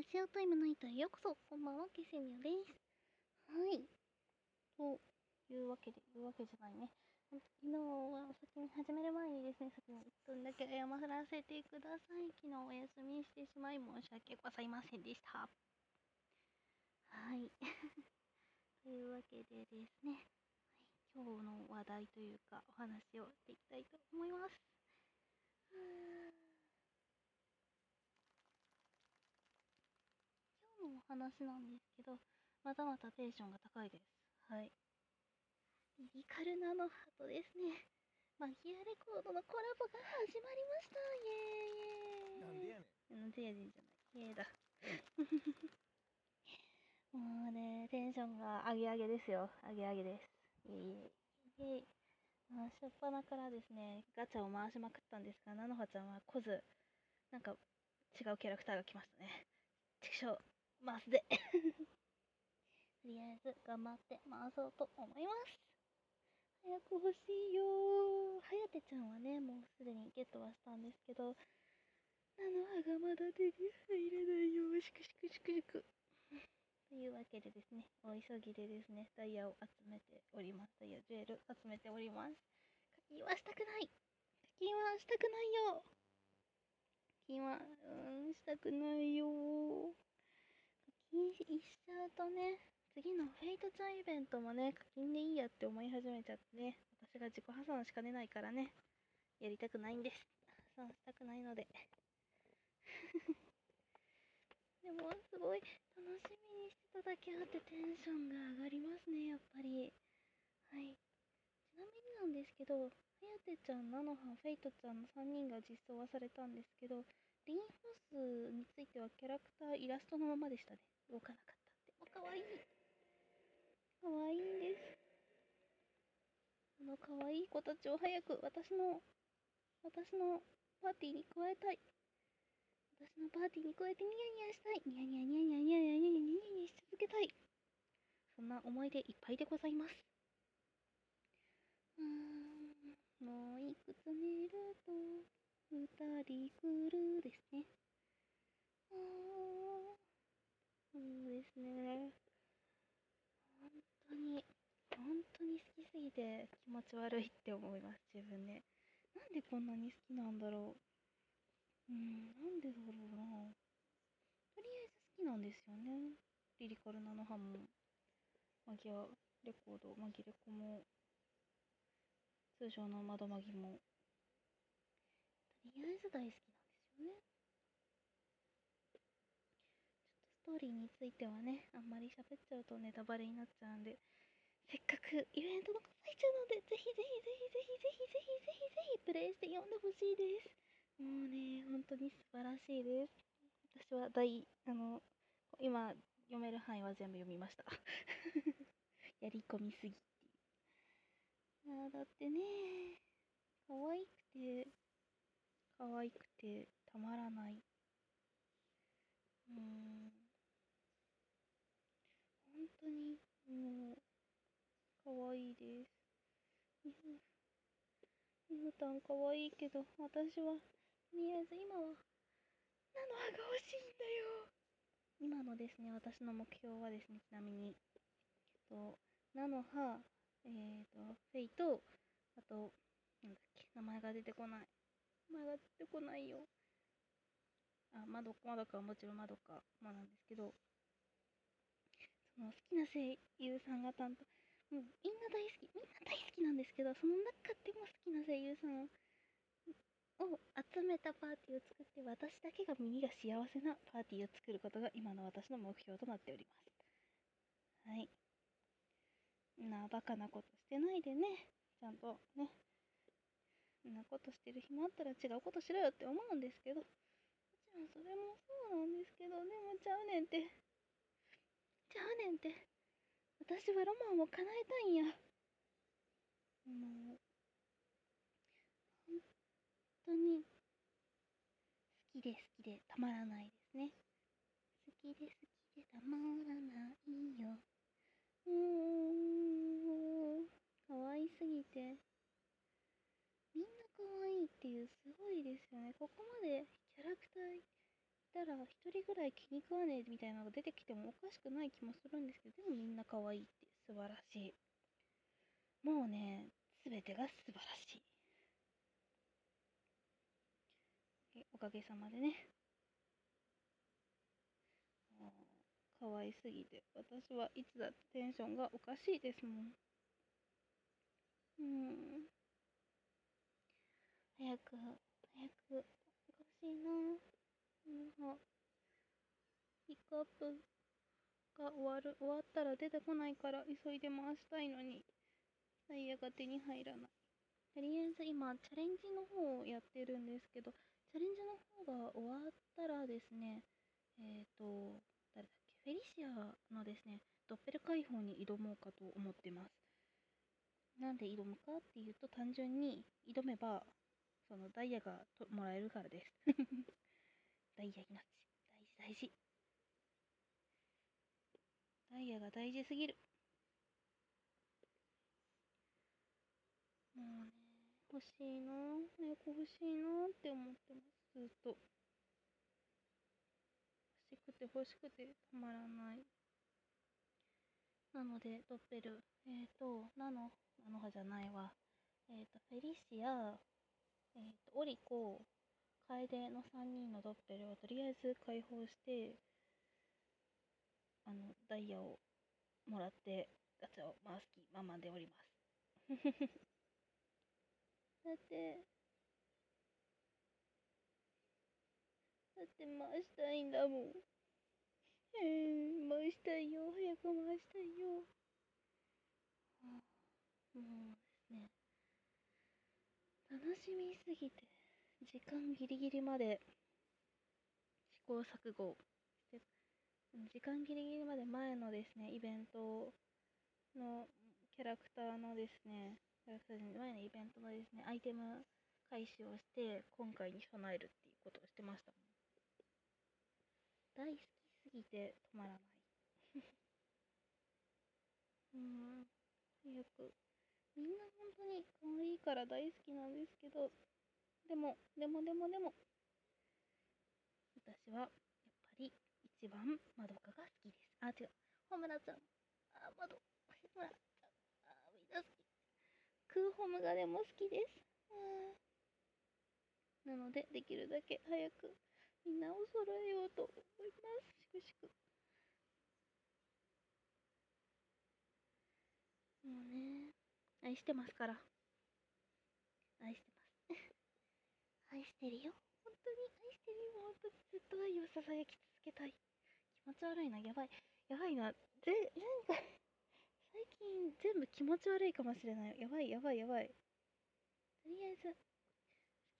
ラジオタイムナイトへようこそ、こんばんは、ケセミオです。はい。というわけで、いうわけじゃないね。昨日は先に始める前にですね、先に1分だけ謝らせてください。昨日お休みしてしまい申し訳ございませんでした。はい。というわけでですね、はい、今日の話題というかお話をしていきたいと思います。今日のお話なんですけど、またまたテンションが高いです。はい。リリカルナノハートですね。マギアレコードのコラボが始まりました。イエーイ。なんでやねん。なんでやねんじゃない。イエーイだ。もうね、テンションが上げ上げですよ。上げ上げです。イエイイエイ。イエイ。まあ、初っ端からですね、ガチャを回しまくったんですが、菜の葉ちゃんは来ず、なんか違うキャラクターが来ましたね。畜生、回すで。とりあえず頑張って回そうと思います。早く欲しいよ。はやてちゃんはね、もうすでにゲットはしたんですけど、菜の葉がまだ手に入れないよ。しくしくしくしく。というわけでですね、お急ぎでですね、ダイヤを集めております。ダイヤジュエル集めております。課金はしたくない課金はしたくないよ課金は、うーん、したくないよ課金しちゃうとね、次のフェイトちゃんイベントもね、課金でいいやって思い始めちゃってね、私が自己破産しかねないからね、やりたくないんです。破産したくないので。でも、すごい楽しみにしてただけあってテンションが上がりますね、やっぱり。はい。ちなみになんですけど、はやてちゃん、ナノハン、フェイトちゃんの3人が実装はされたんですけど、リンフォスについてはキャラクター、イラストのままでしたね。動かなかったって。もかわいい。かわいいんです。このかわいい子たちを早く私の、私のパーティーに加えたい。私のパーティーに加えてニヤニヤしたい。ニヤニヤニヤニヤニヤニヤニヤニヤニヤニヤし続けたい。そんな思い出いっぱいでございます。うーん、もういくつ寝ると二人来るですね。あーそうですね。本当に、本当に好きすぎて気持ち悪いって思います、自分で。なんでこんなに好きなんだろう。うん、なんでだろうな。とりあえず好きなんですよね。リリカルナノハも、マギアレコード、マギレコも、通常の窓マギも、とりあえず大好きなんですよね。ちょっとストーリーについてはね、あんまり喋っちゃうとネタバレになっちゃうんで、せっかくイベントの最中なので、ぜひぜひぜひぜひぜひぜひぜひぜひプレイして読んでほしいです。もうね、本当に素晴らしいです。私は大、あの、今読める範囲は全部読みました。やり込みすぎて。あーだってね、可愛くて、可愛くてたまらない。うん。本当に、もう、可愛いです。みふ、みふたん可愛いけど、私は、とりあえず今は、菜の葉が欲しいんだよ。今のですね、私の目標はですね、ちなみに、えっと、菜の葉、えっ、と、フェイと、あと、なんだっけ、名前が出てこない。名前が出てこないよ。あ、まどか、まどかはもちろんまどかもなんですけど、の好きな声優さんが担当、もうみんな大好き、みんな大好きなんですけど、その中でも好きな声優さんを集めたパーティーを作って、私だけが耳が幸せなパーティーを作ることが今の私の目標となっております。はい。なバカなことしてないでね、ちゃんとね、そんなことしてる暇あったら違うことしろよって思うんですけど、もちろんそれもそうなんですけど、でもちゃうねんって。ゃうねんって。私はロマンを叶えたいんや。もう、本当に、好きで好きでたまらないですね。好きで好きでたまらないよ。うーん、可愛すぎて。みんな可愛いっていう、すごいですよね。ここまでキャラクターいたたら一人ぐらい気に食わねえみたいなのが出てきてもおかしくない気もするんですけど、でもみんな可愛いって素晴らしい。もうね、すべてが素晴らしい。おかげさまでね。可愛すぎて、私はいつだってテンションがおかしいですもん。うん。早く、早く、おかしいな。うん、ピックアップが終わる、終わったら出てこないから急いで回したいのに、ダイヤが手に入らない。とりあえず今、チャレンジの方をやってるんですけど、チャレンジの方が終わったらですね、えっ、ー、と、誰だっけ、フェリシアのですね、ドッペル解放に挑もうかと思ってます。なんで挑むかっていうと、単純に挑めば、そのダイヤがもらえるからです。ダイヤ命。大事大事。ダイヤが大事すぎる。もうね、欲しいな早く欲しいなって思ってます、ずっと。欲しくて欲しくてたまらない。なので、ドッペル、えっ、ー、と、ナノ、ナノハじゃないわ。えっ、ー、と、フェリシア、えっ、ー、と、オリコ、楓の3人のドッペルをとりあえず解放して、あの、ダイヤをもらって、ガチャを回す気満々でおります。だって、だって回したいんだもん。えー、回したいよ。早く回したいよ。もうね、楽しみすぎて、時間ギリギリまで試行錯誤時間ギリギリまで前のですね、イベントのキャラクターのですね、キャラクター前のイベントのですね、アイテム開始をして、今回に備えるっていうことをしてました。大好きすぎて止まらない。うん、早く。みんな本当に可愛いから大好きなんですけど、でも、でもでもでも、私は一番まどかが好きです。あ、違う。ホムラちゃん。あ、まど。ホムラちゃん。あ、みんな好き。クーホムがでも好きです。なので、できるだけ早くみんなを揃えようと思います。しくしく。もうね、愛してますから。愛してます。愛してるよ。本当に愛してるよ。本当にずっと愛をささやき続けたい。気持ち悪いな、やばい。やばいな。ぜ、なんか最近全部気持ち悪いかもしれない。やばい、やばい、やばい。とりあえず、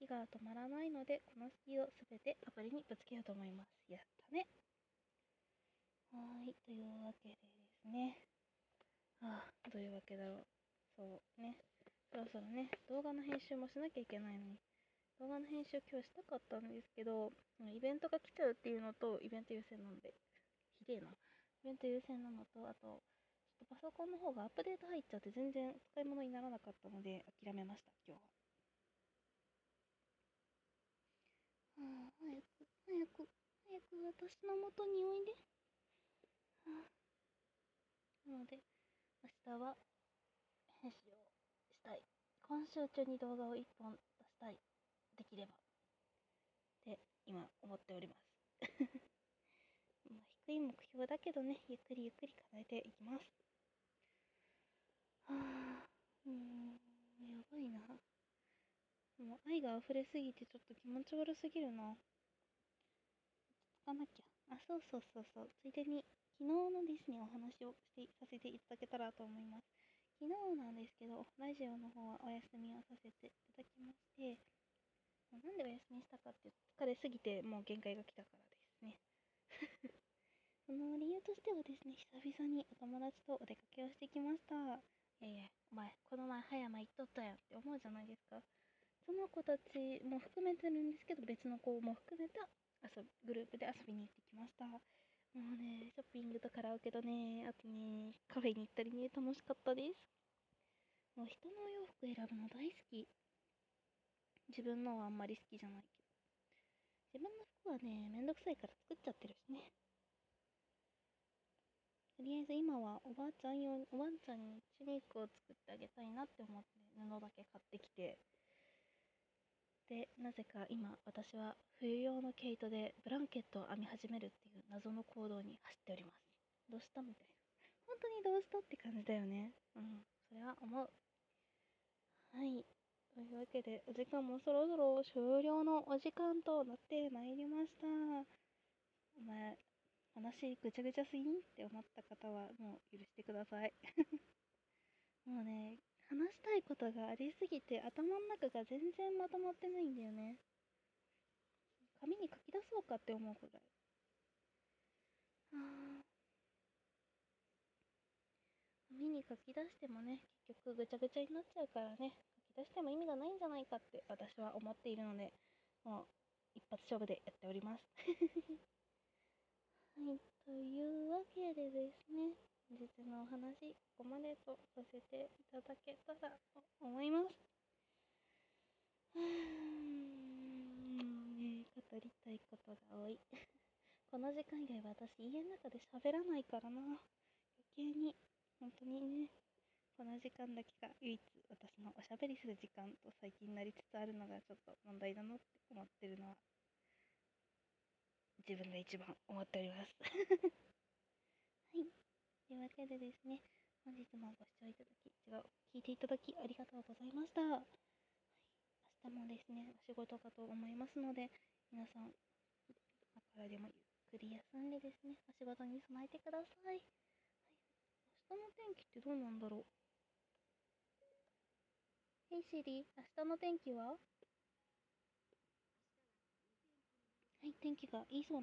好きが止まらないので、この好きをすべてアプリにぶつけようと思います。やったね。はい、というわけでですね。ああ、どういうわけだろう。そうね。そろそろね、動画の編集もしなきゃいけないのに。動画の編集今日したかったんですけど、イベントが来ちゃうっていうのと、イベント優先なんで、イベント優先なのと、あと、ちょっとパソコンの方がアップデート入っちゃって全然使い物にならなかったので、諦めました、今日は。はあ、早く、早く、早く私の元においで。なので、明日は編集をしたい。今週中に動画を1本出したい。できれば。って今思っております。まあ低い目標だけどね、ゆっくりゆっくり叶えていきます。はあ、うん、やばいな。もう愛が溢れすぎてちょっと気持ち悪すぎるな。つかなきゃ。あ、そうそうそうそう。ついでに、昨日のですね、お話をしてさせていただけたらと思います。昨日なんですけど、ラジオの方はお休みをさせていただきまして、なんでお休みしたかって疲れすぎてもう限界が来たからですね。その理由としてはですね、久々にお友達とお出かけをしてきました。いやいや、お前、この前葉山行っとったやんって思うじゃないですか。その子たちも含めてるんですけど、別の子も含めた遊グループで遊びに行ってきました。もうね、ショッピングとカラオケとね、あとね、カフェに行ったりね、楽しかったです。もう人のお洋服選ぶの大好き。自分のはあんまり好きじゃないけど。自分の服はね、めんどくさいから作っちゃってるしね。とりあえず今はおばあちゃん用に、おばあちゃんにチュニックを作ってあげたいなって思って布だけ買ってきて、で、なぜか今私は冬用の毛糸でブランケットを編み始めるっていう謎の行動に走っております。どうしたみたいな。本当にどうしたって感じだよね。うん、それは思う。はい。というわけで、お時間もそろそろ終了のお時間となってまいりました。話ぐちゃぐちゃすぎんって思った方はもう許してください。もうね、話したいことがありすぎて頭の中が全然まとまってないんだよね。紙に書き出そうかって思うくらい。あ紙に書き出してもね、結局ぐちゃぐちゃになっちゃうからね、書き出しても意味がないんじゃないかって私は思っているので、もう一発勝負でやっております。はい、というわけでですね、本日のお話、ここまでとさせていただけたらと思います。うーん、ね、語りたいことが多い。この時間以外私家の中で喋らないからな。余計に本当にね、この時間だけが唯一私のおしゃべりする時間と最近なりつつあるのがちょっと問題だなって思ってるのは自分が一番思っております。はい。というわけでですね、本日もご視聴いただき、違う、聞いていただきありがとうございました。はい、明日もですね、お仕事かと思いますので、皆さん、今からでもゆっくり休んでですね、お仕事に備えてください。明日の天気ってどうなんだろう？ヘイシリ、明日の天気は？はい、天気がいいそう